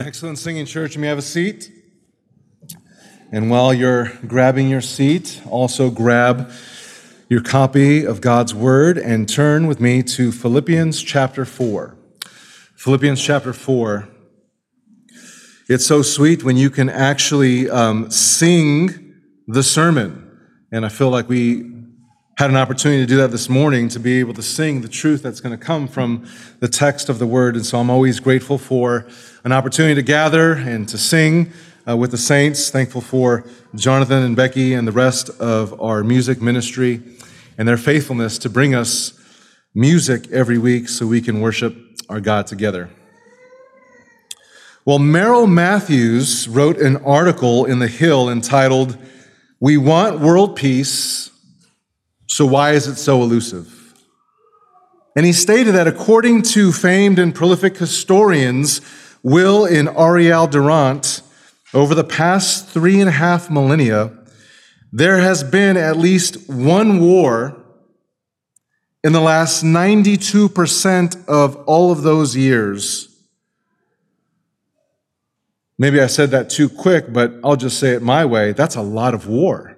Excellent singing, church. You may have a seat. And while you're grabbing your seat, also grab your copy of God's Word and turn with me to Philippians chapter 4. Philippians chapter 4. It's so sweet when you can actually um, sing the sermon. And I feel like we had an opportunity to do that this morning to be able to sing the truth that's going to come from the text of the word. And so I'm always grateful for an opportunity to gather and to sing uh, with the saints. Thankful for Jonathan and Becky and the rest of our music ministry and their faithfulness to bring us music every week so we can worship our God together. Well, Merrill Matthews wrote an article in The Hill entitled, We Want World Peace so, why is it so elusive? And he stated that according to famed and prolific historians, Will and Ariel Durant, over the past three and a half millennia, there has been at least one war in the last 92% of all of those years. Maybe I said that too quick, but I'll just say it my way. That's a lot of war.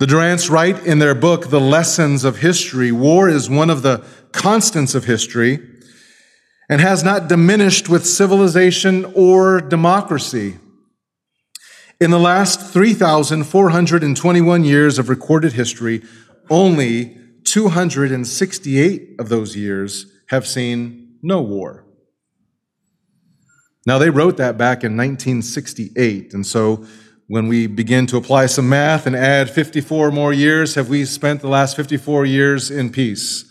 The Durants write in their book, The Lessons of History war is one of the constants of history and has not diminished with civilization or democracy. In the last 3,421 years of recorded history, only 268 of those years have seen no war. Now, they wrote that back in 1968, and so when we begin to apply some math and add 54 more years, have we spent the last 54 years in peace?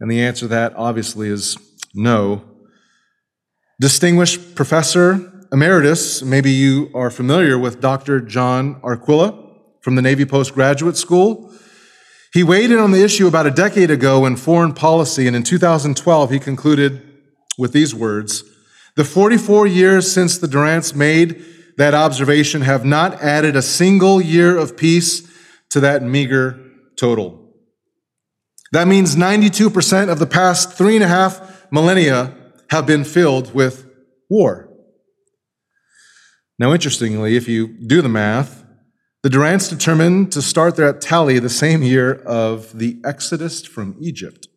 And the answer to that obviously is no. Distinguished Professor Emeritus, maybe you are familiar with Dr. John Arquilla from the Navy Postgraduate School. He weighed in on the issue about a decade ago in foreign policy, and in 2012 he concluded with these words The 44 years since the Durants made that observation have not added a single year of peace to that meager total. That means 92% of the past three and a half millennia have been filled with war. Now, interestingly, if you do the math, the Durants determined to start their tally the same year of the Exodus from Egypt.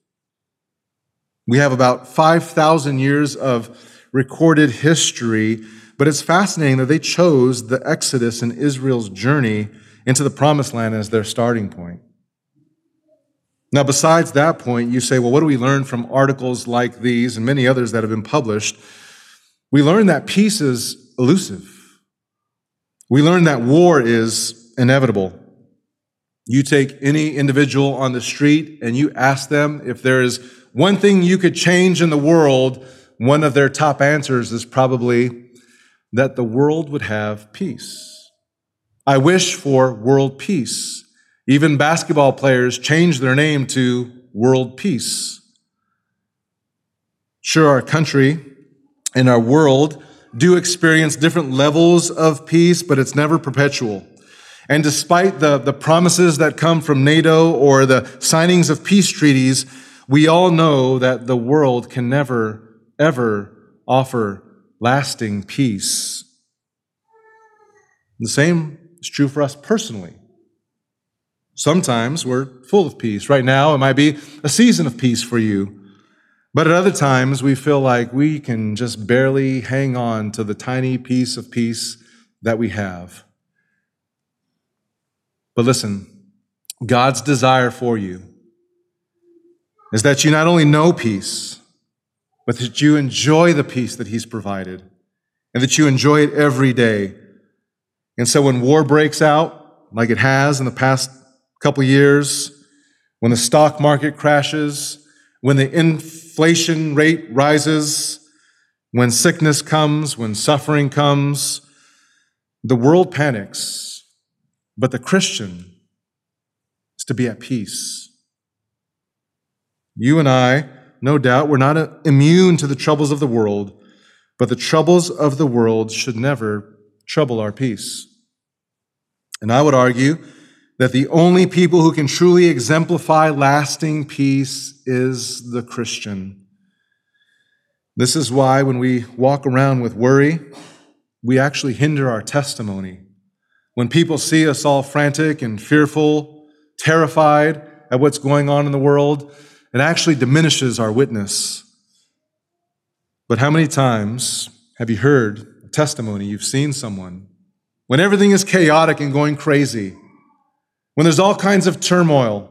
We have about 5,000 years of recorded history but it's fascinating that they chose the Exodus and Israel's journey into the promised land as their starting point. Now, besides that point, you say, well, what do we learn from articles like these and many others that have been published? We learn that peace is elusive. We learn that war is inevitable. You take any individual on the street and you ask them if there is one thing you could change in the world, one of their top answers is probably that the world would have peace. I wish for world peace. Even basketball players change their name to world peace. Sure, our country and our world do experience different levels of peace, but it's never perpetual. And despite the, the promises that come from NATO or the signings of peace treaties, we all know that the world can never, ever offer lasting peace. The same is true for us personally. Sometimes we're full of peace. Right now, it might be a season of peace for you. But at other times, we feel like we can just barely hang on to the tiny piece of peace that we have. But listen, God's desire for you is that you not only know peace, but that you enjoy the peace that He's provided and that you enjoy it every day. And so when war breaks out, like it has in the past couple years, when the stock market crashes, when the inflation rate rises, when sickness comes, when suffering comes, the world panics, but the Christian is to be at peace. You and I no doubt, we're not uh, immune to the troubles of the world, but the troubles of the world should never trouble our peace. And I would argue that the only people who can truly exemplify lasting peace is the Christian. This is why when we walk around with worry, we actually hinder our testimony. When people see us all frantic and fearful, terrified at what's going on in the world, it actually diminishes our witness. But how many times have you heard a testimony? You've seen someone when everything is chaotic and going crazy, when there's all kinds of turmoil,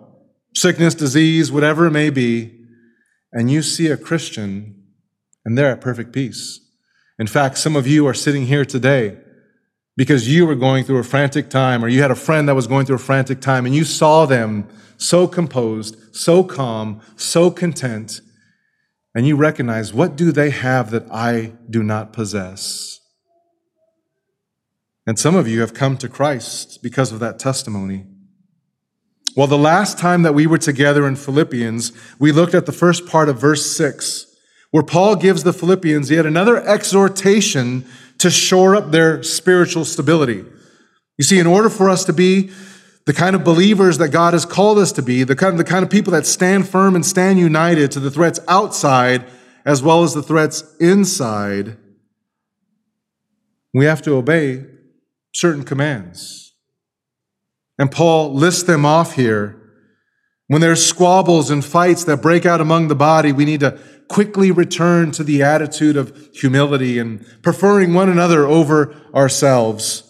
sickness, disease, whatever it may be, and you see a Christian and they're at perfect peace. In fact, some of you are sitting here today because you were going through a frantic time or you had a friend that was going through a frantic time and you saw them so composed, so calm, so content, and you recognize what do they have that I do not possess? And some of you have come to Christ because of that testimony. Well, the last time that we were together in Philippians, we looked at the first part of verse 6, where Paul gives the Philippians yet another exhortation to shore up their spiritual stability. You see, in order for us to be the kind of believers that God has called us to be, the kind, of, the kind of people that stand firm and stand united to the threats outside as well as the threats inside, we have to obey certain commands. And Paul lists them off here. When there's squabbles and fights that break out among the body, we need to quickly return to the attitude of humility and preferring one another over ourselves.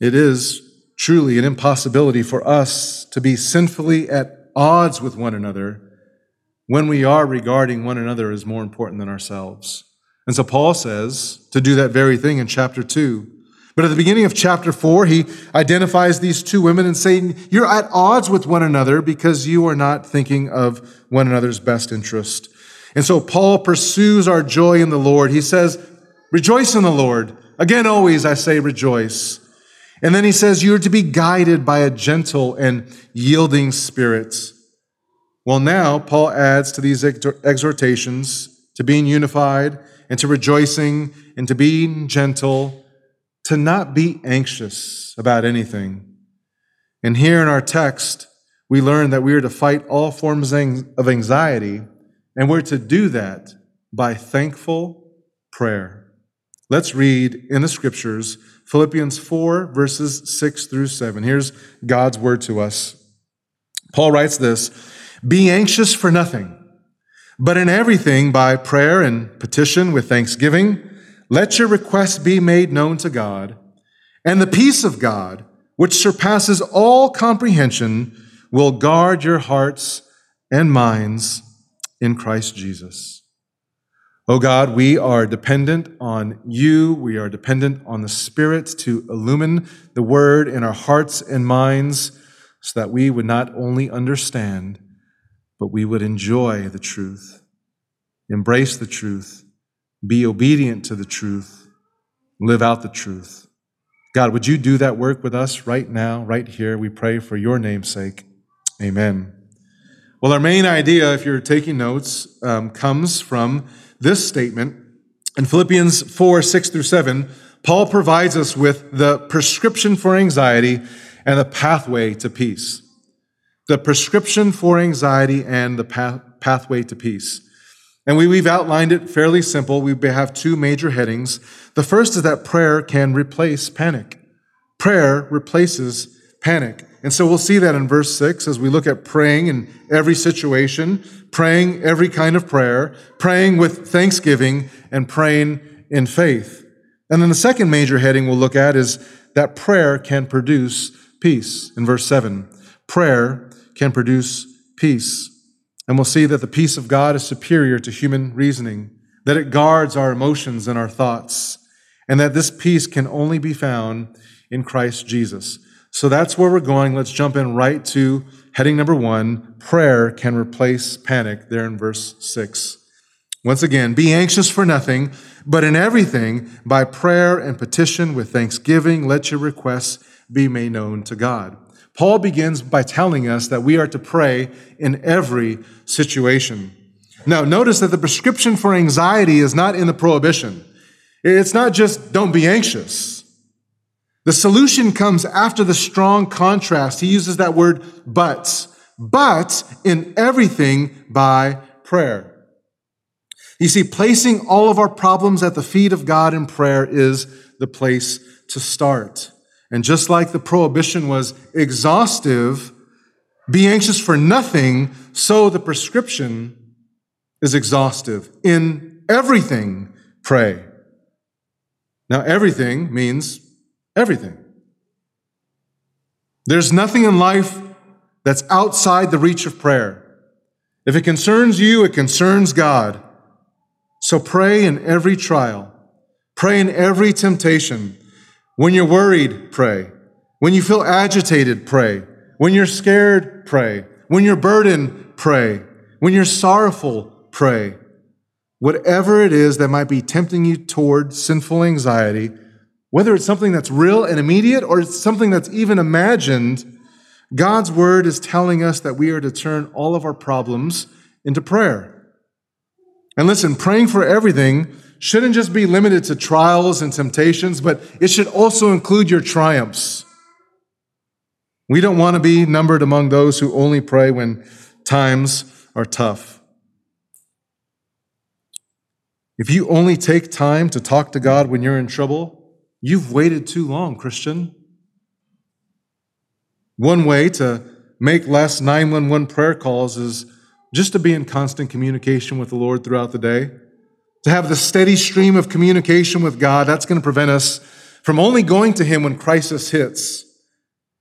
It is truly an impossibility for us to be sinfully at odds with one another when we are regarding one another as more important than ourselves. And so Paul says to do that very thing in chapter 2. But at the beginning of chapter 4, he identifies these two women and saying, You're at odds with one another because you are not thinking of one another's best interest. And so Paul pursues our joy in the Lord. He says, Rejoice in the Lord. Again, always I say rejoice. And then he says, You're to be guided by a gentle and yielding spirit. Well, now Paul adds to these exhortations to being unified and to rejoicing and to being gentle to not be anxious about anything. And here in our text, we learn that we are to fight all forms of anxiety, and we're to do that by thankful prayer. Let's read in the scriptures Philippians 4, verses 6 through 7. Here's God's word to us. Paul writes this Be anxious for nothing, but in everything by prayer and petition with thanksgiving let your requests be made known to God, and the peace of God, which surpasses all comprehension, will guard your hearts and minds in Christ Jesus. Oh God, we are dependent on you. We are dependent on the Spirit to illumine the word in our hearts and minds so that we would not only understand, but we would enjoy the truth, embrace the truth, be obedient to the truth, live out the truth. God, would you do that work with us right now, right here? We pray for your name's sake. Amen. Well, our main idea, if you're taking notes, um, comes from this statement. In Philippians 4 6 through 7, Paul provides us with the prescription for anxiety and the pathway to peace. The prescription for anxiety and the path- pathway to peace. And we, we've outlined it fairly simple. We have two major headings. The first is that prayer can replace panic. Prayer replaces panic. And so we'll see that in verse 6 as we look at praying in every situation, praying every kind of prayer, praying with thanksgiving, and praying in faith. And then the second major heading we'll look at is that prayer can produce peace. In verse 7, prayer can produce peace. And we'll see that the peace of God is superior to human reasoning, that it guards our emotions and our thoughts, and that this peace can only be found in Christ Jesus. So that's where we're going. Let's jump in right to heading number one prayer can replace panic, there in verse six. Once again, be anxious for nothing, but in everything, by prayer and petition with thanksgiving, let your requests be made known to God. Paul begins by telling us that we are to pray in every situation. Now, notice that the prescription for anxiety is not in the prohibition. It's not just don't be anxious. The solution comes after the strong contrast. He uses that word but. But in everything by prayer. You see, placing all of our problems at the feet of God in prayer is the place to start. And just like the prohibition was exhaustive, be anxious for nothing, so the prescription is exhaustive. In everything, pray. Now, everything means everything. There's nothing in life that's outside the reach of prayer. If it concerns you, it concerns God. So pray in every trial, pray in every temptation. When you're worried, pray. When you feel agitated, pray. When you're scared, pray. When you're burdened, pray. When you're sorrowful, pray. Whatever it is that might be tempting you toward sinful anxiety, whether it's something that's real and immediate or it's something that's even imagined, God's word is telling us that we are to turn all of our problems into prayer. And listen, praying for everything shouldn't just be limited to trials and temptations, but it should also include your triumphs. We don't want to be numbered among those who only pray when times are tough. If you only take time to talk to God when you're in trouble, you've waited too long, Christian. One way to make less 911 prayer calls is just to be in constant communication with the Lord throughout the day. To have the steady stream of communication with God, that's going to prevent us from only going to Him when crisis hits.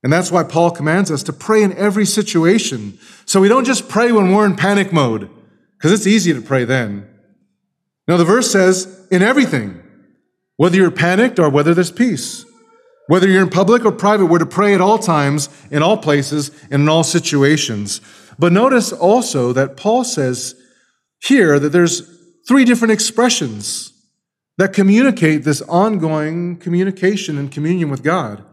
And that's why Paul commands us to pray in every situation. So we don't just pray when we're in panic mode, because it's easy to pray then. Now, the verse says, in everything, whether you're panicked or whether there's peace. Whether you're in public or private, we're to pray at all times, in all places, and in all situations. But notice also that Paul says here that there's three different expressions that communicate this ongoing communication and communion with God.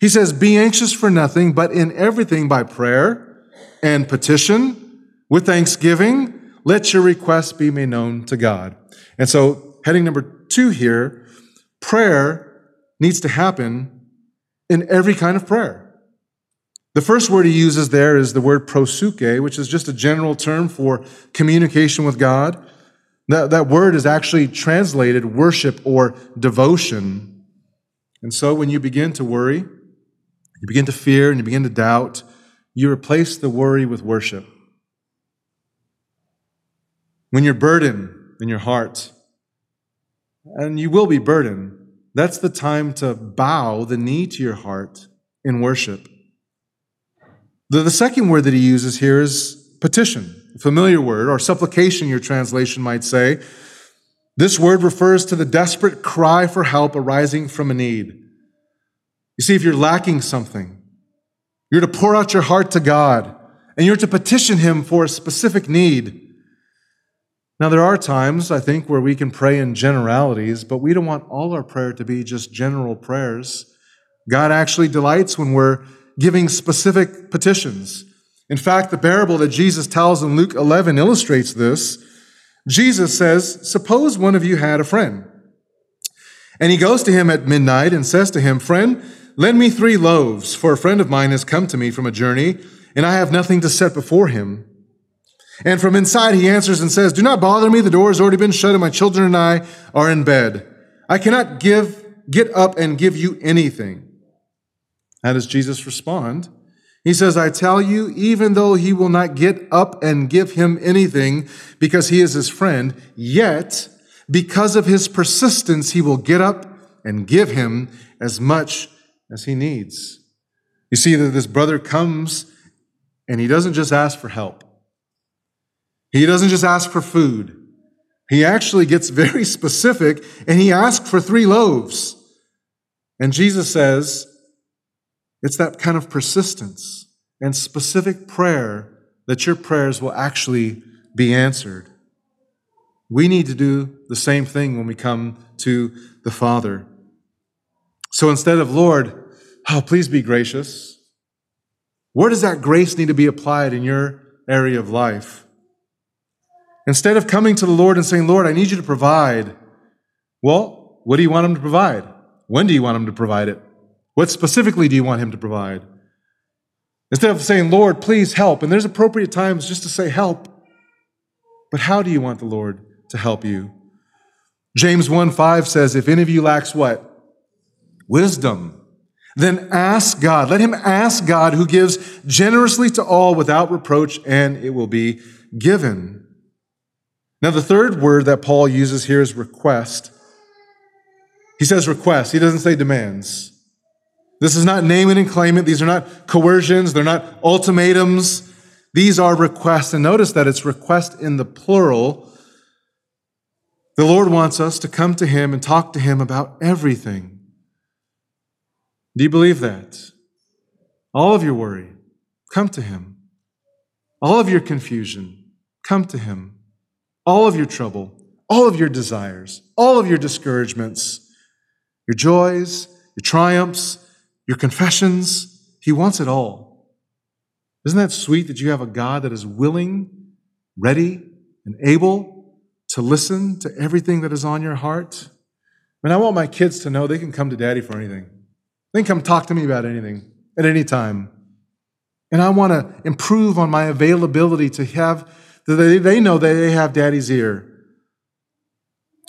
He says, Be anxious for nothing, but in everything by prayer and petition with thanksgiving, let your requests be made known to God. And so, heading number two here, prayer needs to happen in every kind of prayer. The first word he uses there is the word proseuche, which is just a general term for communication with God. That, that word is actually translated worship or devotion. And so when you begin to worry, you begin to fear, and you begin to doubt, you replace the worry with worship. When you're burdened in your heart, and you will be burdened, that's the time to bow the knee to your heart in worship. The, the second word that he uses here is petition, familiar word, or supplication, your translation might say. This word refers to the desperate cry for help arising from a need. You see, if you're lacking something, you're to pour out your heart to God and you're to petition Him for a specific need. Now, there are times, I think, where we can pray in generalities, but we don't want all our prayer to be just general prayers. God actually delights when we're giving specific petitions. In fact, the parable that Jesus tells in Luke 11 illustrates this. Jesus says, Suppose one of you had a friend, and he goes to him at midnight and says to him, Friend, lend me three loaves, for a friend of mine has come to me from a journey, and I have nothing to set before him. And from inside he answers and says, Do not bother me, the door has already been shut, and my children and I are in bed. I cannot give, get up and give you anything. How does Jesus respond? He says, I tell you, even though he will not get up and give him anything because he is his friend, yet because of his persistence, he will get up and give him as much as he needs. You see that this brother comes and he doesn't just ask for help. He doesn't just ask for food. He actually gets very specific and he asks for three loaves. And Jesus says, it's that kind of persistence and specific prayer that your prayers will actually be answered. We need to do the same thing when we come to the Father. So instead of, Lord, oh, please be gracious, where does that grace need to be applied in your area of life? Instead of coming to the Lord and saying, Lord, I need you to provide, well, what do you want Him to provide? When do you want Him to provide it? What specifically do you want him to provide? Instead of saying, Lord, please help, and there's appropriate times just to say help. But how do you want the Lord to help you? James 1 5 says, If any of you lacks what? Wisdom. Then ask God. Let him ask God who gives generously to all without reproach, and it will be given. Now, the third word that Paul uses here is request. He says request, he doesn't say demands. This is not name it and claim it. These are not coercions, they're not ultimatums. These are requests. And notice that it's request in the plural. The Lord wants us to come to Him and talk to Him about everything. Do you believe that? All of your worry, come to Him. All of your confusion, come to Him. All of your trouble, all of your desires, all of your discouragements, your joys, your triumphs, your confessions. He wants it all. Isn't that sweet that you have a God that is willing, ready, and able to listen to everything that is on your heart? I mean, I want my kids to know they can come to daddy for anything. They can come talk to me about anything at any time. And I want to improve on my availability to have, that they know that they have daddy's ear.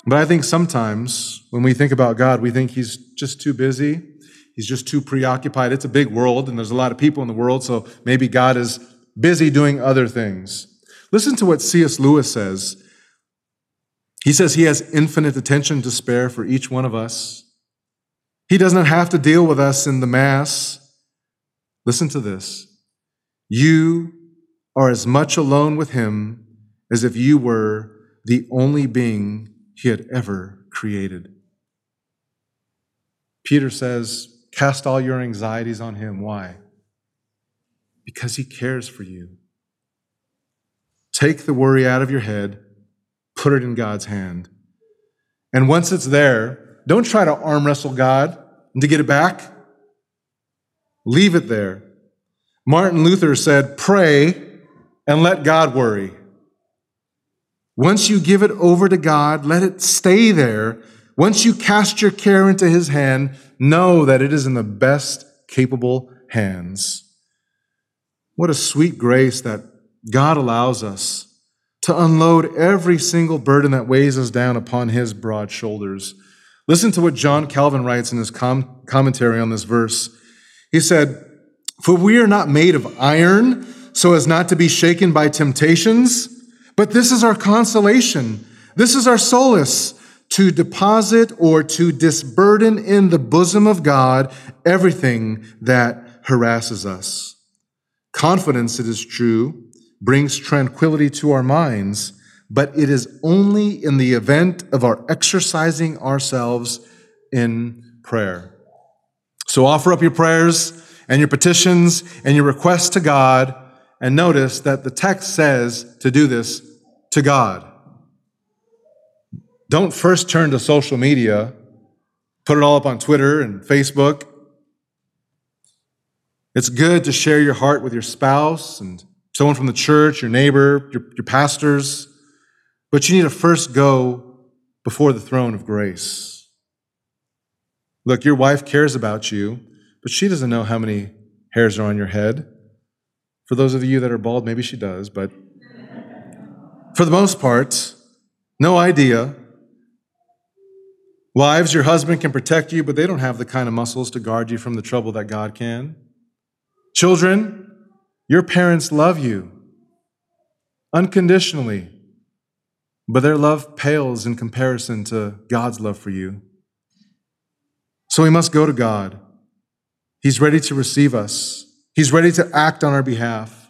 But I think sometimes when we think about God, we think he's just too busy. He's just too preoccupied. It's a big world, and there's a lot of people in the world, so maybe God is busy doing other things. Listen to what C.S. Lewis says. He says he has infinite attention to spare for each one of us. He doesn't have to deal with us in the mass. Listen to this. You are as much alone with him as if you were the only being he had ever created. Peter says, Cast all your anxieties on him. Why? Because he cares for you. Take the worry out of your head, put it in God's hand. And once it's there, don't try to arm wrestle God and to get it back. Leave it there. Martin Luther said, Pray and let God worry. Once you give it over to God, let it stay there. Once you cast your care into His hand, know that it is in the best capable hands. What a sweet grace that God allows us to unload every single burden that weighs us down upon His broad shoulders. Listen to what John Calvin writes in his com- commentary on this verse. He said, For we are not made of iron so as not to be shaken by temptations but this is our consolation. This is our solace to deposit or to disburden in the bosom of God everything that harasses us. Confidence, it is true, brings tranquility to our minds, but it is only in the event of our exercising ourselves in prayer. So offer up your prayers and your petitions and your requests to God, and notice that the text says to do this to God. Don't first turn to social media, put it all up on Twitter and Facebook. It's good to share your heart with your spouse and someone from the church, your neighbor, your, your pastors, but you need to first go before the throne of grace. Look, your wife cares about you, but she doesn't know how many hairs are on your head. For those of you that are bald, maybe she does, but for the most part, no idea. Wives, your husband can protect you, but they don't have the kind of muscles to guard you from the trouble that God can. Children, your parents love you unconditionally, but their love pales in comparison to God's love for you. So we must go to God. He's ready to receive us, He's ready to act on our behalf.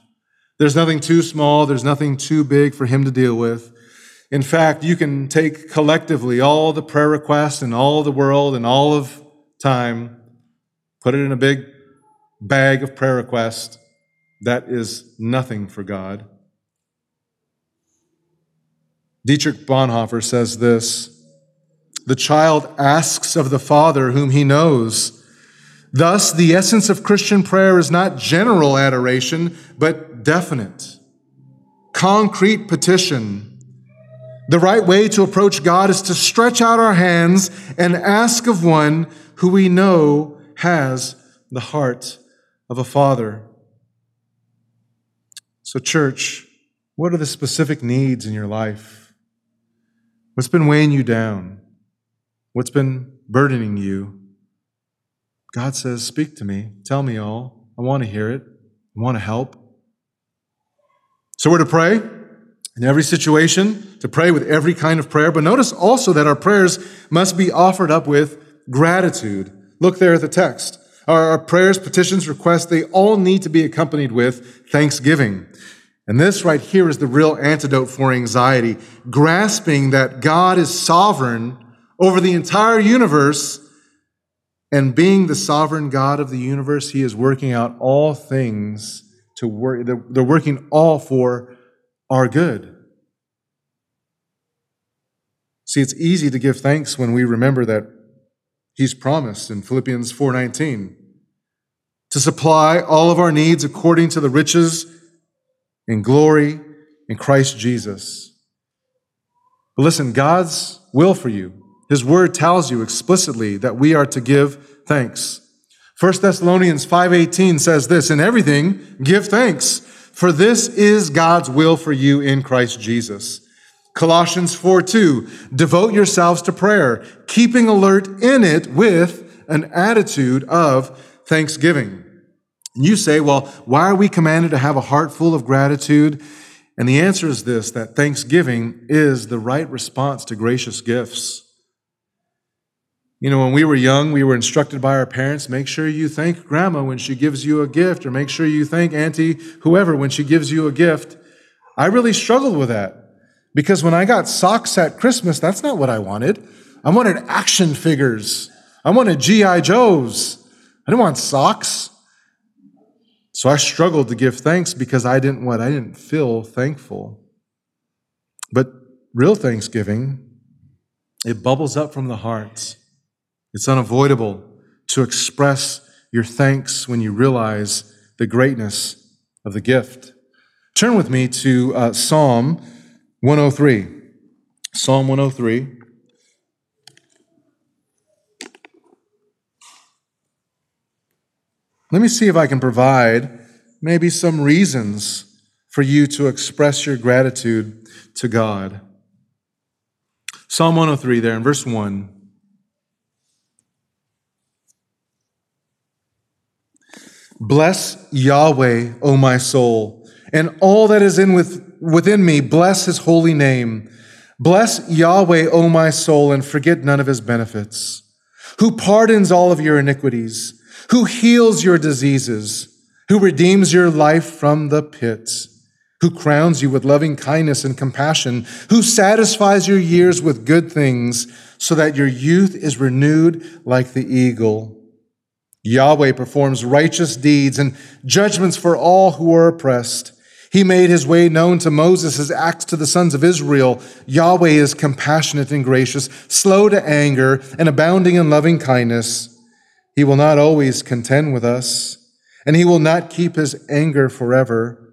There's nothing too small, there's nothing too big for him to deal with. In fact, you can take collectively all the prayer requests in all the world and all of time, put it in a big bag of prayer requests. That is nothing for God. Dietrich Bonhoeffer says this The child asks of the Father whom he knows. Thus, the essence of Christian prayer is not general adoration, but definite, concrete petition. The right way to approach God is to stretch out our hands and ask of one who we know has the heart of a father. So, church, What are the specific needs in your life? What's been weighing you down? What's been burdening you? God says, Speak to me. Tell me all. I want to hear it. I want to help. So we're to pray in every situation, to pray with every kind of prayer. But notice also that our prayers must be offered up with gratitude. Look there at the text. Our, our prayers, petitions, requests, they all need to be accompanied with thanksgiving. And this right here is the real antidote for anxiety, grasping that God is sovereign over the entire universe. And being the sovereign God of the universe, He is working out all things to work, they're working all for our good. See, it's easy to give thanks when we remember that He's promised in Philippians 4:19 to supply all of our needs according to the riches in glory in Christ Jesus. But listen, God's will for you, His word tells you explicitly that we are to give thanks. 1 Thessalonians 5:18 says this, in everything give thanks, for this is God's will for you in Christ Jesus. Colossians 4 2, devote yourselves to prayer, keeping alert in it with an attitude of thanksgiving. And you say, well, why are we commanded to have a heart full of gratitude? And the answer is this that thanksgiving is the right response to gracious gifts. You know, when we were young, we were instructed by our parents make sure you thank grandma when she gives you a gift, or make sure you thank auntie, whoever, when she gives you a gift. I really struggled with that because when I got socks at Christmas, that's not what I wanted. I wanted action figures, I wanted G.I. Joes. I didn't want socks. So I struggled to give thanks because I didn't what? I didn't feel thankful. But real thanksgiving, it bubbles up from the heart. It's unavoidable to express your thanks when you realize the greatness of the gift. Turn with me to uh, Psalm 103. Psalm 103. Let me see if I can provide maybe some reasons for you to express your gratitude to God. Psalm 103, there in verse 1. Bless Yahweh, O my soul, and all that is in with, within me, bless his holy name. Bless Yahweh, O my soul, and forget none of his benefits, who pardons all of your iniquities who heals your diseases, who redeems your life from the pit, who crowns you with loving kindness and compassion, who satisfies your years with good things, so that your youth is renewed like the eagle. Yahweh performs righteous deeds and judgments for all who are oppressed. He made his way known to Moses, his acts to the sons of Israel. Yahweh is compassionate and gracious, slow to anger, and abounding in loving kindness. He will not always contend with us, and he will not keep his anger forever.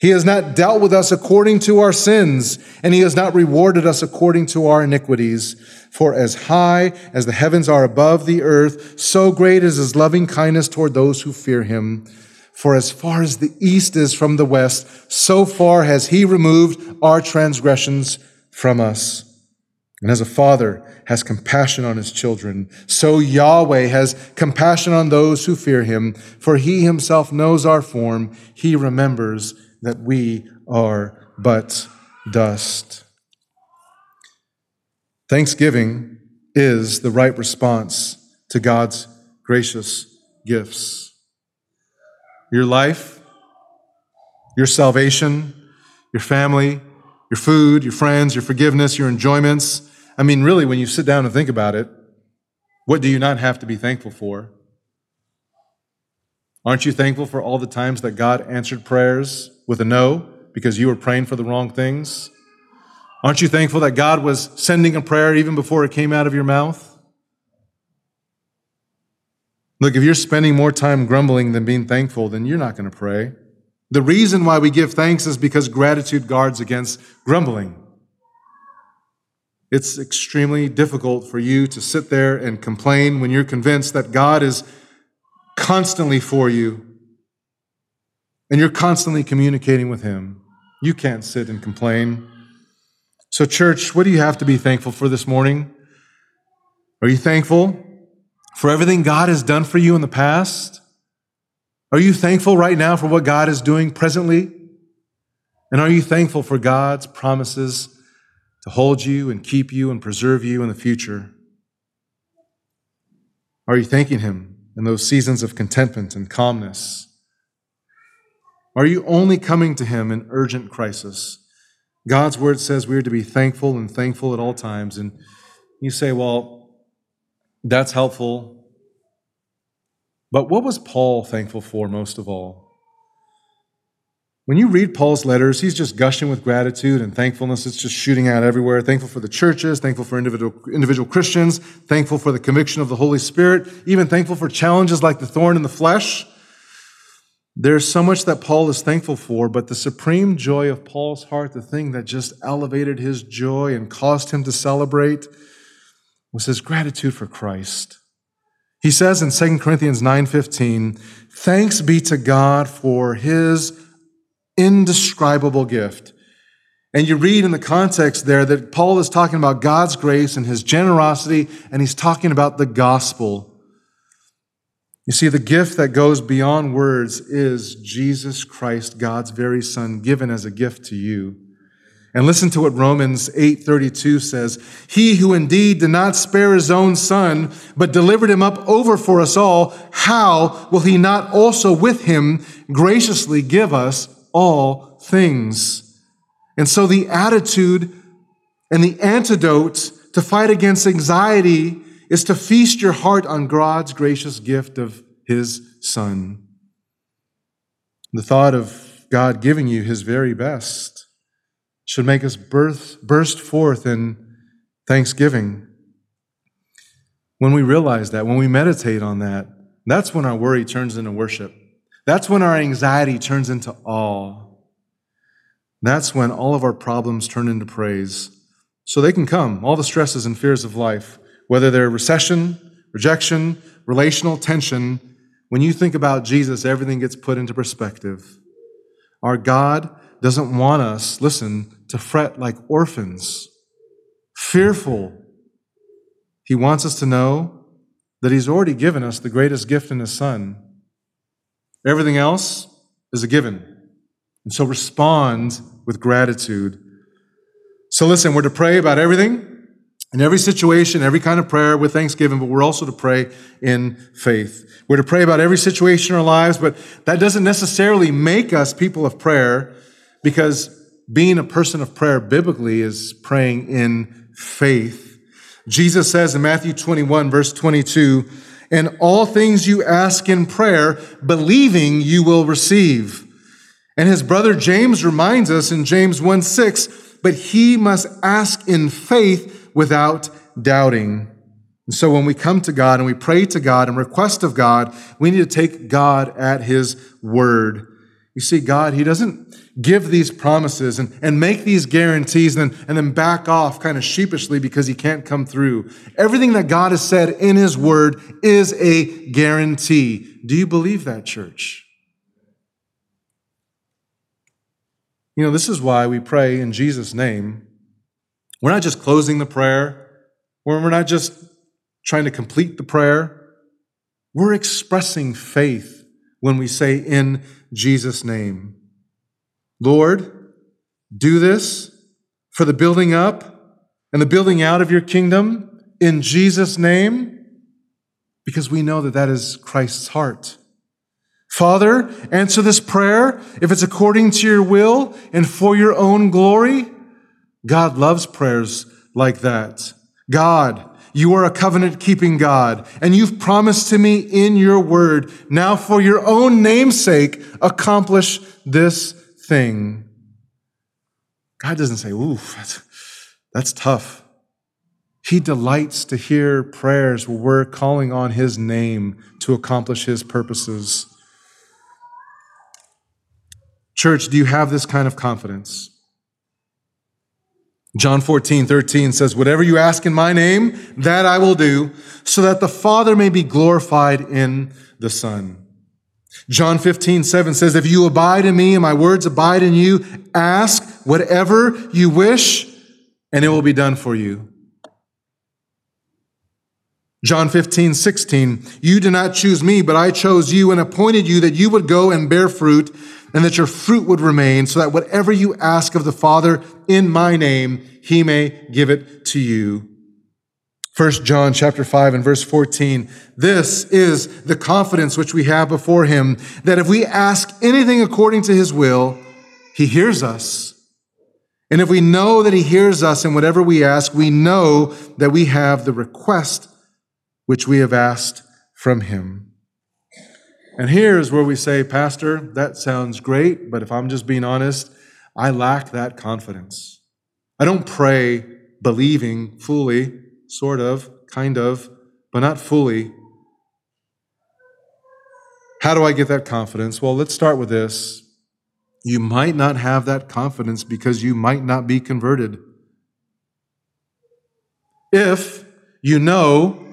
He has not dealt with us according to our sins, and he has not rewarded us according to our iniquities. For as high as the heavens are above the earth, so great is his loving kindness toward those who fear him. For as far as the east is from the west, so far has he removed our transgressions from us. And as a father has compassion on his children, so Yahweh has compassion on those who fear him, for he himself knows our form. He remembers that we are but dust. Thanksgiving is the right response to God's gracious gifts. Your life, your salvation, your family, your food, your friends, your forgiveness, your enjoyments, I mean, really, when you sit down and think about it, what do you not have to be thankful for? Aren't you thankful for all the times that God answered prayers with a no because you were praying for the wrong things? Aren't you thankful that God was sending a prayer even before it came out of your mouth? Look, if you're spending more time grumbling than being thankful, then you're not going to pray. The reason why we give thanks is because gratitude guards against grumbling. It's extremely difficult for you to sit there and complain when you're convinced that God is constantly for you and you're constantly communicating with Him. You can't sit and complain. So, church, what do you have to be thankful for this morning? Are you thankful for everything God has done for you in the past? Are you thankful right now for what God is doing presently? And are you thankful for God's promises to hold you and keep you and preserve you in the future? Are you thanking Him in those seasons of contentment and calmness? Are you only coming to Him in urgent crisis? God's word says we are to be thankful and thankful at all times. And you say, well, that's helpful. But what was Paul thankful for most of all? When you read Paul's letters, he's just gushing with gratitude and thankfulness. It's just shooting out everywhere. Thankful for the churches, thankful for individual, individual Christians, thankful for the conviction of the Holy Spirit, even thankful for challenges like the thorn in the flesh. There's so much that Paul is thankful for, but the supreme joy of Paul's heart, the thing that just elevated his joy and caused him to celebrate, was his gratitude for Christ. He says in 2 Corinthians 9:15, "Thanks be to God for his indescribable gift. And you read in the context there that Paul is talking about God's grace and his generosity, and he's talking about the gospel. You see, the gift that goes beyond words is Jesus Christ, God's very Son, given as a gift to you. And listen to what Romans 8:32 says, "He who indeed did not spare his own son, but delivered him up over for us all, how will he not also with him graciously give us all things. And so the attitude and the antidote to fight against anxiety is to feast your heart on God's gracious gift of His Son. The thought of God giving you His very best should make us birth, burst forth in thanksgiving. When we realize that, when we meditate on that, that's when our worry turns into worship. That's when our anxiety turns into awe. That's when all of our problems turn into praise. So they can come, all the stresses and fears of life, whether they're recession, rejection, relational tension. When you think about Jesus, everything gets put into perspective. Our God doesn't want us, listen, to fret like orphans, fearful. He wants us to know that He's already given us the greatest gift in His Son. Everything else is a given. And so respond with gratitude. So listen, we're to pray about everything, in every situation, every kind of prayer with thanksgiving, but we're also to pray in faith. We're to pray about every situation in our lives, but that doesn't necessarily make us people of prayer because being a person of prayer biblically is praying in faith. Jesus says in Matthew 21, verse 22, and all things you ask in prayer, believing you will receive. And his brother James reminds us in James 1 6, but he must ask in faith without doubting. And so when we come to God and we pray to God and request of God, we need to take God at his word. You see, God, he doesn't give these promises and, and make these guarantees and then, and then back off kind of sheepishly because he can't come through. Everything that God has said in his word is a guarantee. Do you believe that, church? You know, this is why we pray in Jesus' name. We're not just closing the prayer, we're not just trying to complete the prayer. We're expressing faith when we say in Jesus' name. Lord, do this for the building up and the building out of your kingdom in Jesus' name, because we know that that is Christ's heart. Father, answer this prayer if it's according to your will and for your own glory. God loves prayers like that. God, you are a covenant keeping God, and you've promised to me in your word. Now, for your own name's sake, accomplish this thing. God doesn't say, oof, that's, that's tough. He delights to hear prayers where we're calling on His name to accomplish His purposes. Church, do you have this kind of confidence? John 14, 13 says, Whatever you ask in my name, that I will do, so that the Father may be glorified in the Son. John 15, 7 says, If you abide in me and my words abide in you, ask whatever you wish, and it will be done for you. John 15, 16, you did not choose me, but I chose you and appointed you that you would go and bear fruit and that your fruit would remain so that whatever you ask of the Father in my name, he may give it to you. 1 John chapter 5 and verse 14. This is the confidence which we have before him that if we ask anything according to his will, he hears us. And if we know that he hears us in whatever we ask, we know that we have the request which we have asked from him. And here's where we say, Pastor, that sounds great, but if I'm just being honest, I lack that confidence. I don't pray believing fully, sort of, kind of, but not fully. How do I get that confidence? Well, let's start with this. You might not have that confidence because you might not be converted. If you know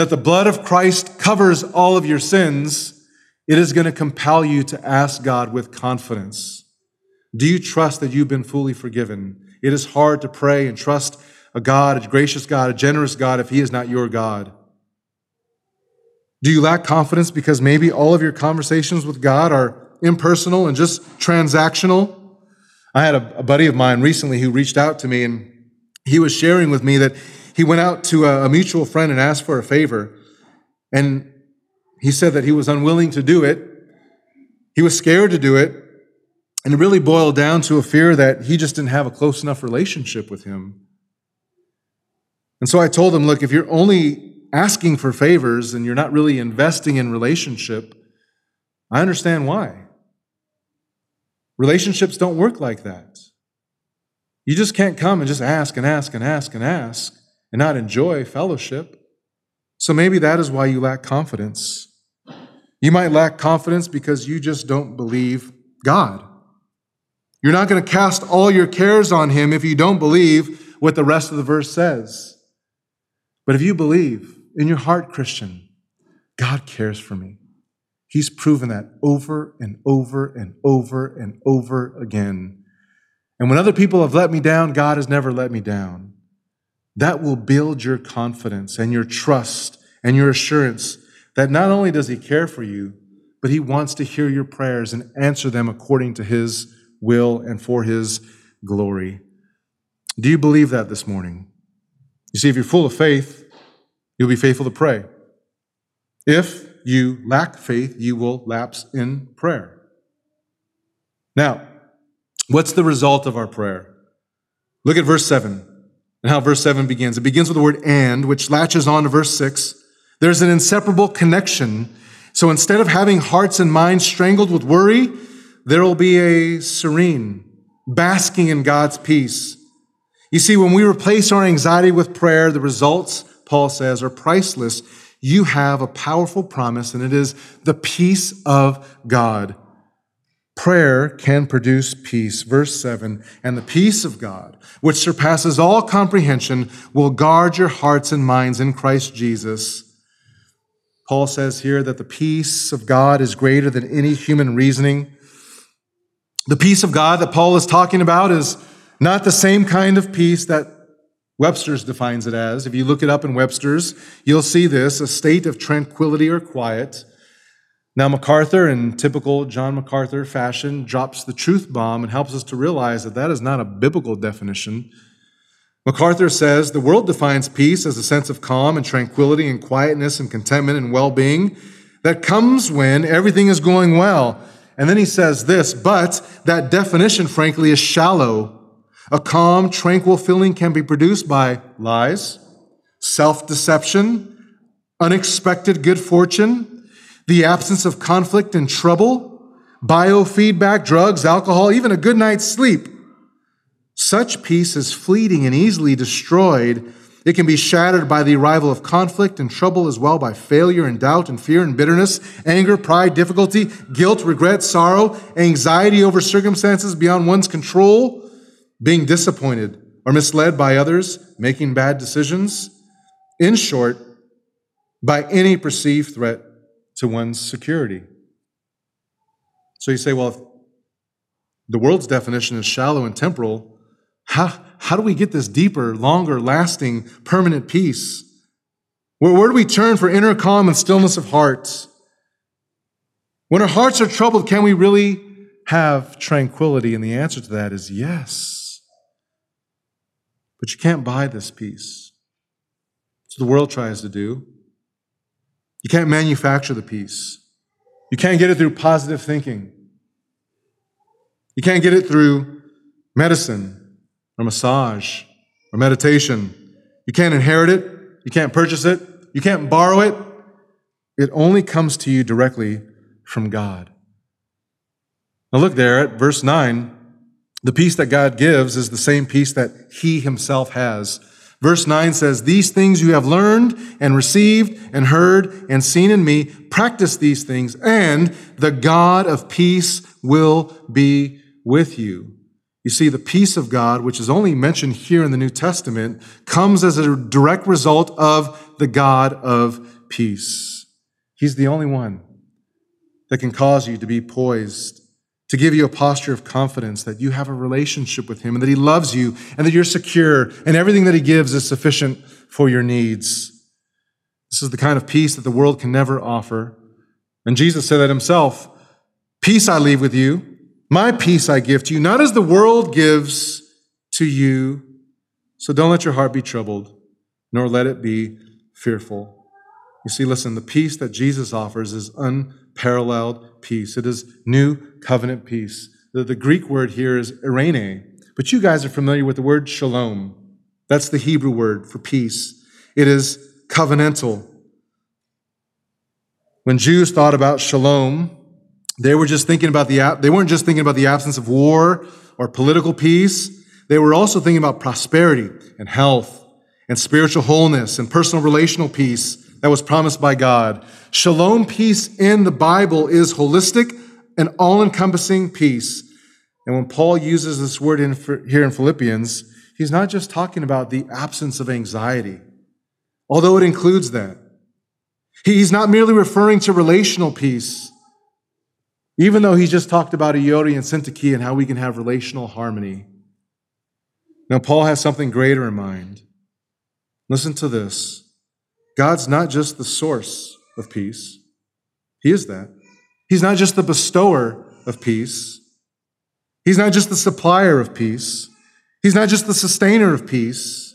that the blood of Christ covers all of your sins, it is going to compel you to ask God with confidence. Do you trust that you've been fully forgiven? It is hard to pray and trust a God, a gracious God, a generous God, if He is not your God. Do you lack confidence because maybe all of your conversations with God are impersonal and just transactional? I had a, buddy of mine recently who reached out to me and he was sharing with me that he went out to a, mutual friend and asked for a favor. And he said that he was unwilling to do it. He was scared to do it. And it really boiled down to a fear that he just didn't have a close enough relationship with him. And so I told him, look, if you're only asking for favors and you're not really investing in relationship, I understand why. Relationships don't work like that. You just can't come and just ask and ask and ask and ask and not enjoy fellowship. So maybe that is why you lack confidence. You might lack confidence because you just don't believe God. You're not going to cast all your cares on Him if you don't believe what the rest of the verse says. But if you believe in your heart, Christian, God cares for me. He's proven that over and over and over and over again. And when other people have let me down, God has never let me down. That will build your confidence and your trust and your assurance that not only does He care for you, but He wants to hear your prayers and answer them according to His will and for His glory. Do you believe that this morning? You see, if you're full of faith, you'll be faithful to pray. If you lack faith, you will lapse in prayer. Now, what's the result of our prayer? Look at verse 7 and how verse 7 begins. It begins with the word and, which latches on to verse 6. There's an inseparable connection. So instead of having hearts and minds strangled with worry, there will be a serene, basking in God's peace. You see, when we replace our anxiety with prayer, the results, Paul says, are priceless. You have a powerful promise, and it is the peace of God. Prayer can produce peace. Verse 7 And the peace of God, which surpasses all comprehension, will guard your hearts and minds in Christ Jesus. Paul says here that the peace of God is greater than any human reasoning. The peace of God that Paul is talking about is not the same kind of peace that Webster's defines it as. If you look it up in Webster's, you'll see this a state of tranquility or quiet. Now, MacArthur, in typical John MacArthur fashion, drops the truth bomb and helps us to realize that that is not a biblical definition. MacArthur says the world defines peace as a sense of calm and tranquility and quietness and contentment and well being that comes when everything is going well. And then he says this, but that definition, frankly, is shallow. A calm, tranquil feeling can be produced by lies, self deception, unexpected good fortune, the absence of conflict and trouble, biofeedback, drugs, alcohol, even a good night's sleep. Such peace is fleeting and easily destroyed. It can be shattered by the arrival of conflict and trouble as well by failure and doubt and fear and bitterness, anger, pride, difficulty, guilt, regret, sorrow, anxiety over circumstances beyond one's control, being disappointed or misled by others, making bad decisions. In short, by any perceived threat to one's security. So you say, well, if the world's definition is shallow and temporal, how, how do we get this deeper, longer, lasting, permanent peace? Where, where do we turn for inner calm and stillness of heart? When our hearts are troubled, can we really have tranquility? And the answer to that is yes. But you can't buy this peace. What the world tries to do. You can't manufacture the peace. You can't get it through positive thinking. You can't get it through medicine or massage or meditation. You can't inherit it. You can't purchase it. You can't borrow it. It only comes to you directly from God. Now, look there at verse 9. The peace that God gives is the same peace that He Himself has. Verse 9 says, These things you have learned and received and heard and seen in me, practice these things, and the God of peace will be with you. You see, the peace of God, which is only mentioned here in the New Testament, comes as a direct result of the God of peace. He's the only one that can cause you to be poised to give you a posture of confidence that you have a relationship with Him and that He loves you and that you're secure and everything that He gives is sufficient for your needs. This is the kind of peace that the world can never offer. And Jesus said that Himself Peace I leave with you, my peace I give to you, not as the world gives to you. So don't let your heart be troubled, nor let it be fearful. You see, listen, the peace that Jesus offers is unparalleled peace. It is new covenant peace. The, the Greek word here is irene, but you guys are familiar with the word shalom. That's the Hebrew word for peace. It is covenantal. When Jews thought about shalom, they were just thinking about the they weren't just thinking about the absence of war or political peace. They were also thinking about prosperity and health and spiritual wholeness and personal relational peace that was promised by God. Shalom peace in the Bible is holistic and all encompassing peace. And when Paul uses this word in, here in Philippians, he's not just talking about the absence of anxiety, although it includes that. He's not merely referring to relational peace, even though he just talked about euodia and syntyche and how we can have relational harmony. Now, Paul has something greater in mind. Listen to this. God's not just the source of peace, He is that. He's not just the bestower of peace, He's not just the supplier of peace, He's not just the sustainer of peace.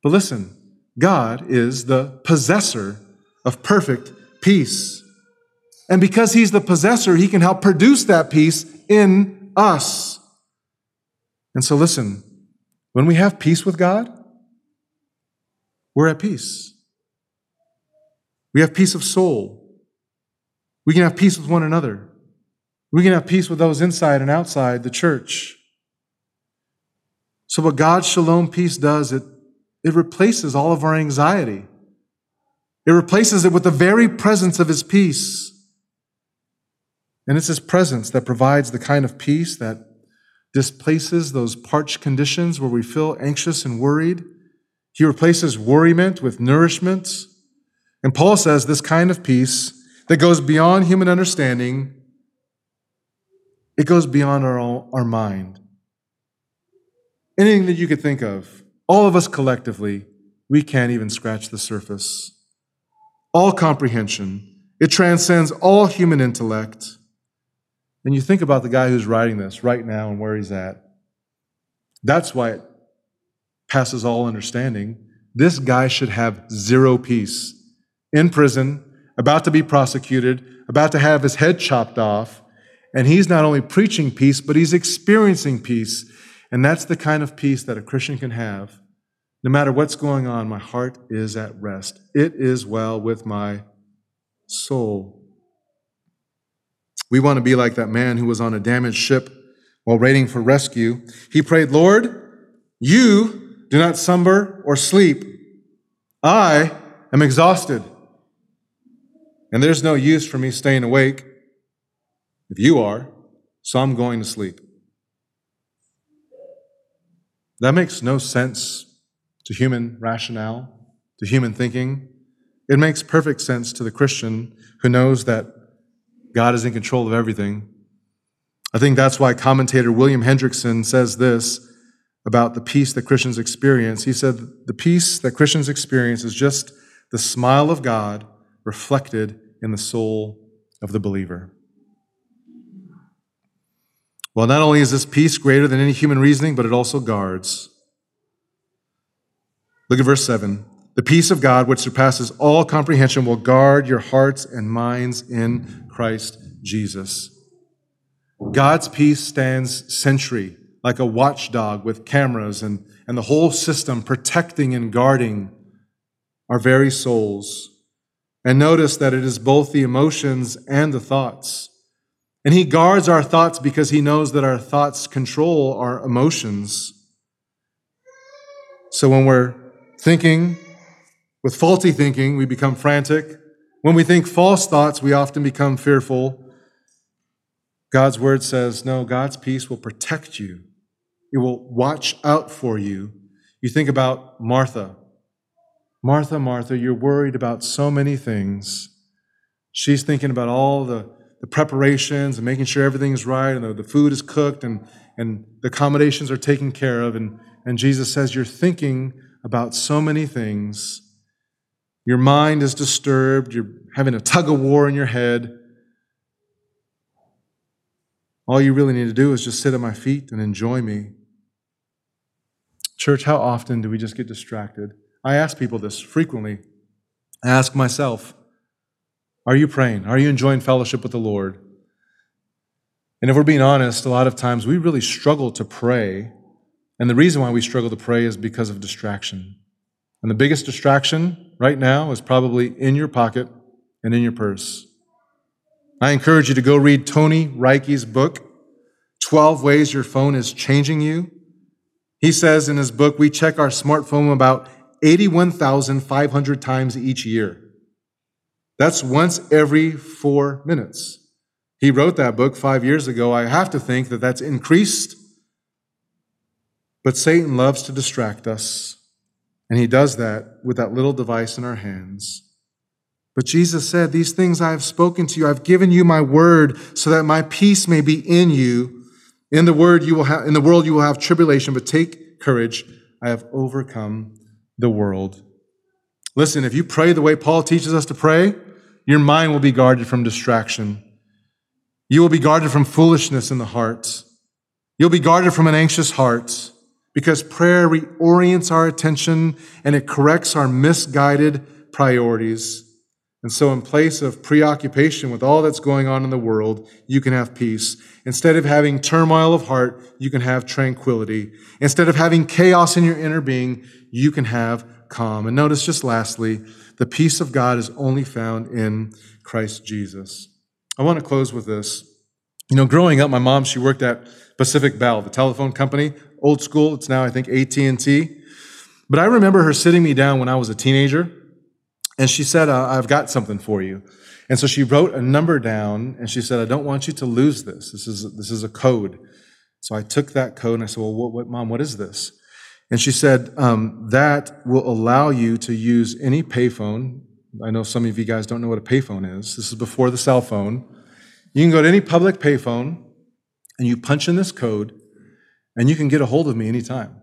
But listen, God is the possessor of perfect peace. And because He's the possessor, He can help produce that peace in us. And so, listen, when we have peace with God, we're at peace. We have peace of soul. We can have peace with one another. We can have peace with those inside and outside the church. So, what God's shalom peace does, it, it replaces all of our anxiety. It replaces it with the very presence of His peace. And it's His presence that provides the kind of peace that displaces those parched conditions where we feel anxious and worried. He replaces worriment with nourishment. And Paul says this kind of peace that goes beyond human understanding, it goes beyond our, our mind. Anything that you could think of, all of us collectively, we can't even scratch the surface. All comprehension, it transcends all human intellect. And you think about the guy who's writing this right now and where he's at. That's why it passes all understanding. This guy should have zero peace in prison, about to be prosecuted, about to have his head chopped off. And he's not only preaching peace, but he's experiencing peace. And that's the kind of peace that a Christian can have. No matter what's going on, my heart is at rest. It is well with my soul. We want to be like that man who was on a damaged ship while waiting for rescue. He prayed, Lord, you do not slumber or sleep. I am exhausted. And there's no use for me staying awake if you are, so I'm going to sleep. That makes no sense to human rationale, to human thinking. It makes perfect sense to the Christian who knows that God is in control of everything I think that's why commentator William Hendriksen says this about the peace that Christians experience. He said, The peace that Christians experience is just the smile of God reflected in the soul of the believer. Well, not only is this peace greater than any human reasoning, but it also guards. Look at verse 7. The peace of God, which surpasses all comprehension, will guard your hearts and minds in Christ Jesus. God's peace stands sentry, like a watchdog with cameras and, and the whole system protecting and guarding our very souls. And notice that it is both the emotions and the thoughts. And He guards our thoughts because He knows that our thoughts control our emotions. So when we're thinking with faulty thinking, we become frantic. When we think false thoughts, we often become fearful. God's word says, no, God's peace will protect you. It will watch out for you. You think about Martha. Martha, Martha, you're worried about so many things. She's thinking about all the, the preparations and making sure everything's right and the, the food is cooked and, and the accommodations are taken care of. And, and Jesus says, You're thinking about so many things. Your mind is disturbed. You're having a tug of war in your head. All you really need to do is just sit at my feet and enjoy me. Church, how often do we just get distracted? I ask people this frequently. I ask myself, are you praying? Are you enjoying fellowship with the Lord? And if we're being honest, a lot of times we really struggle to pray. And the reason why we struggle to pray is because of distraction. And the biggest distraction right now is probably in your pocket and in your purse. I encourage you to go read Tony Reinke's book, 12 Ways Your Phone is Changing You. He says in his book, we check our smartphone about 81,500 times each year. That's once every four minutes. He wrote that book five years ago. I have to think that that's increased. But Satan loves to distract us, and he does that with that little device in our hands. But Jesus said, These things I have spoken to you. I've given you my word so that my peace may be in you. In the word you will have, in the world you will have tribulation, but take courage. I have overcome the world. Listen, if you pray the way Paul teaches us to pray, your mind will be guarded from distraction. You will be guarded from foolishness in the heart. You'll be guarded from an anxious heart because prayer reorients our attention and it corrects our misguided priorities. And so, in place of preoccupation with all that's going on in the world, you can have peace. Instead of having turmoil of heart, you can have tranquility. Instead of having chaos in your inner being, you can have calm. And notice just lastly, the peace of God is only found in Christ Jesus. I want to close with this. You know, growing up, my mom, she worked at Pacific Bell, the telephone company, old school. It's now, I think, AT&T. But I remember her sitting me down when I was a teenager and she said, uh, I've got something for you. And so she wrote a number down and she said, I don't want you to lose this. This is, this is a code. So I took that code and I said, Well, what, what mom, what is this? And she said, um, That will allow you to use any payphone. I know some of you guys don't know what a payphone is. This is before the cell phone. You can go to any public payphone and you punch in this code and you can get a hold of me anytime.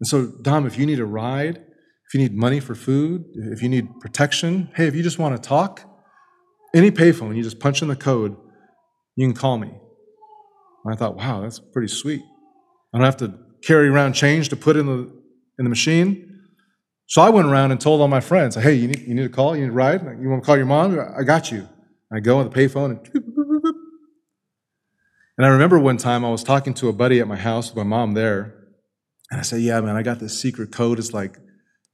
And so, Dom, if you need a ride, if you need money for food, if you need protection, hey, if you just want to talk, any payphone, you just punch in the code, you can call me. And I thought, wow, that's pretty sweet. I don't have to carry around change to put in the in the machine. So I went around and told all my friends, hey, you need, you need a call, you need a ride, you want to call your mom? I got you. I go on the payphone and and I remember one time I was talking to a buddy at my house with my mom there, and I said, Yeah, man, I got this secret code. It's like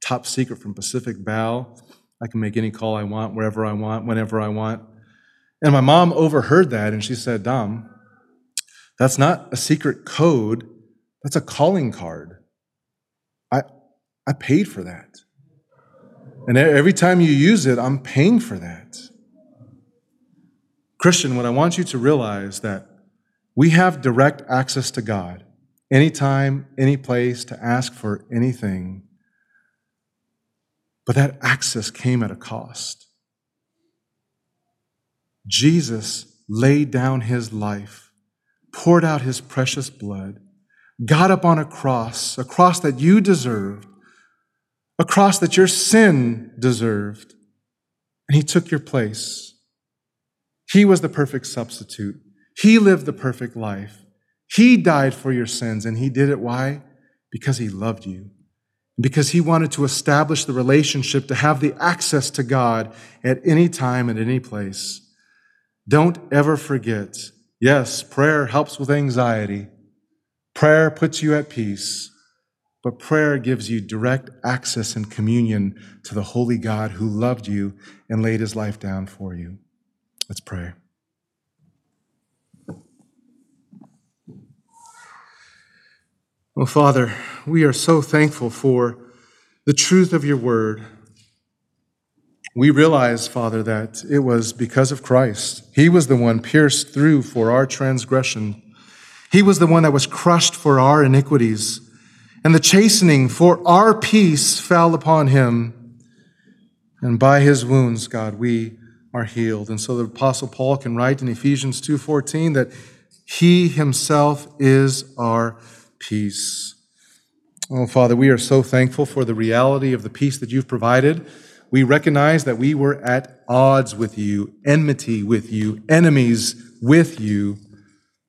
top secret from Pacific Bell. I can make any call I want, wherever I want, whenever I want. And my mom overheard that and she said, Dom, that's not a secret code, that's a calling card. I, I paid for that. And every time you use it, I'm paying for that. Christian, what I want you to realize that we have direct access to God anytime, any place to ask for anything. But that access came at a cost. Jesus laid down his life poured out his precious blood, got up on a cross, a cross that you deserved, a cross that your sin deserved, and he took your place. He was the perfect substitute. He lived the perfect life. He died for your sins, and he did it. Why? Because he loved you. Because he wanted to establish the relationship to have the access to God at any time and any place. Don't ever forget. Yes, prayer helps with anxiety. Prayer puts you at peace. But prayer gives you direct access and communion to the holy God who loved you and laid his life down for you. Let's pray. Oh, Father, we are so thankful for the truth of your word. We realize, Father, that it was because of Christ. He was the one pierced through for our transgression. He was the one that was crushed for our iniquities. And the chastening for our peace fell upon him. And by his wounds, God, we are healed. And so the apostle Paul can write in Ephesians 2:14 that he himself is our peace. Oh, Father, we are so thankful for the reality of the peace that you've provided. We recognize that we were at odds with you, enmity with you, enemies with you,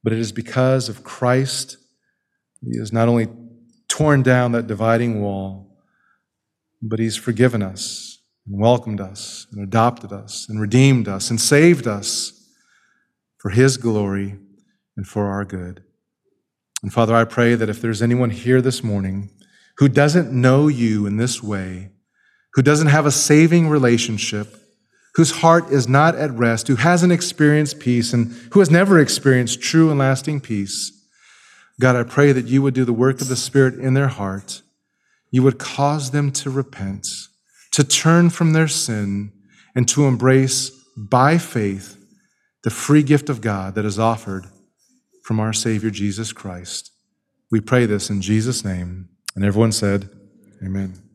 but it is because of Christ. He has not only torn down that dividing wall, but He's forgiven us and welcomed us and adopted us and redeemed us and saved us for His glory and for our good. And Father, I pray that if there's anyone here this morning who doesn't know you in this way, who doesn't have a saving relationship, whose heart is not at rest, who hasn't experienced peace, and who has never experienced true and lasting peace, God, I pray that you would do the work of the Spirit in their heart. You would cause them to repent, to turn from their sin, and to embrace by faith the free gift of God that is offered from our Savior Jesus Christ. We pray this in Jesus' name. And everyone said, Amen.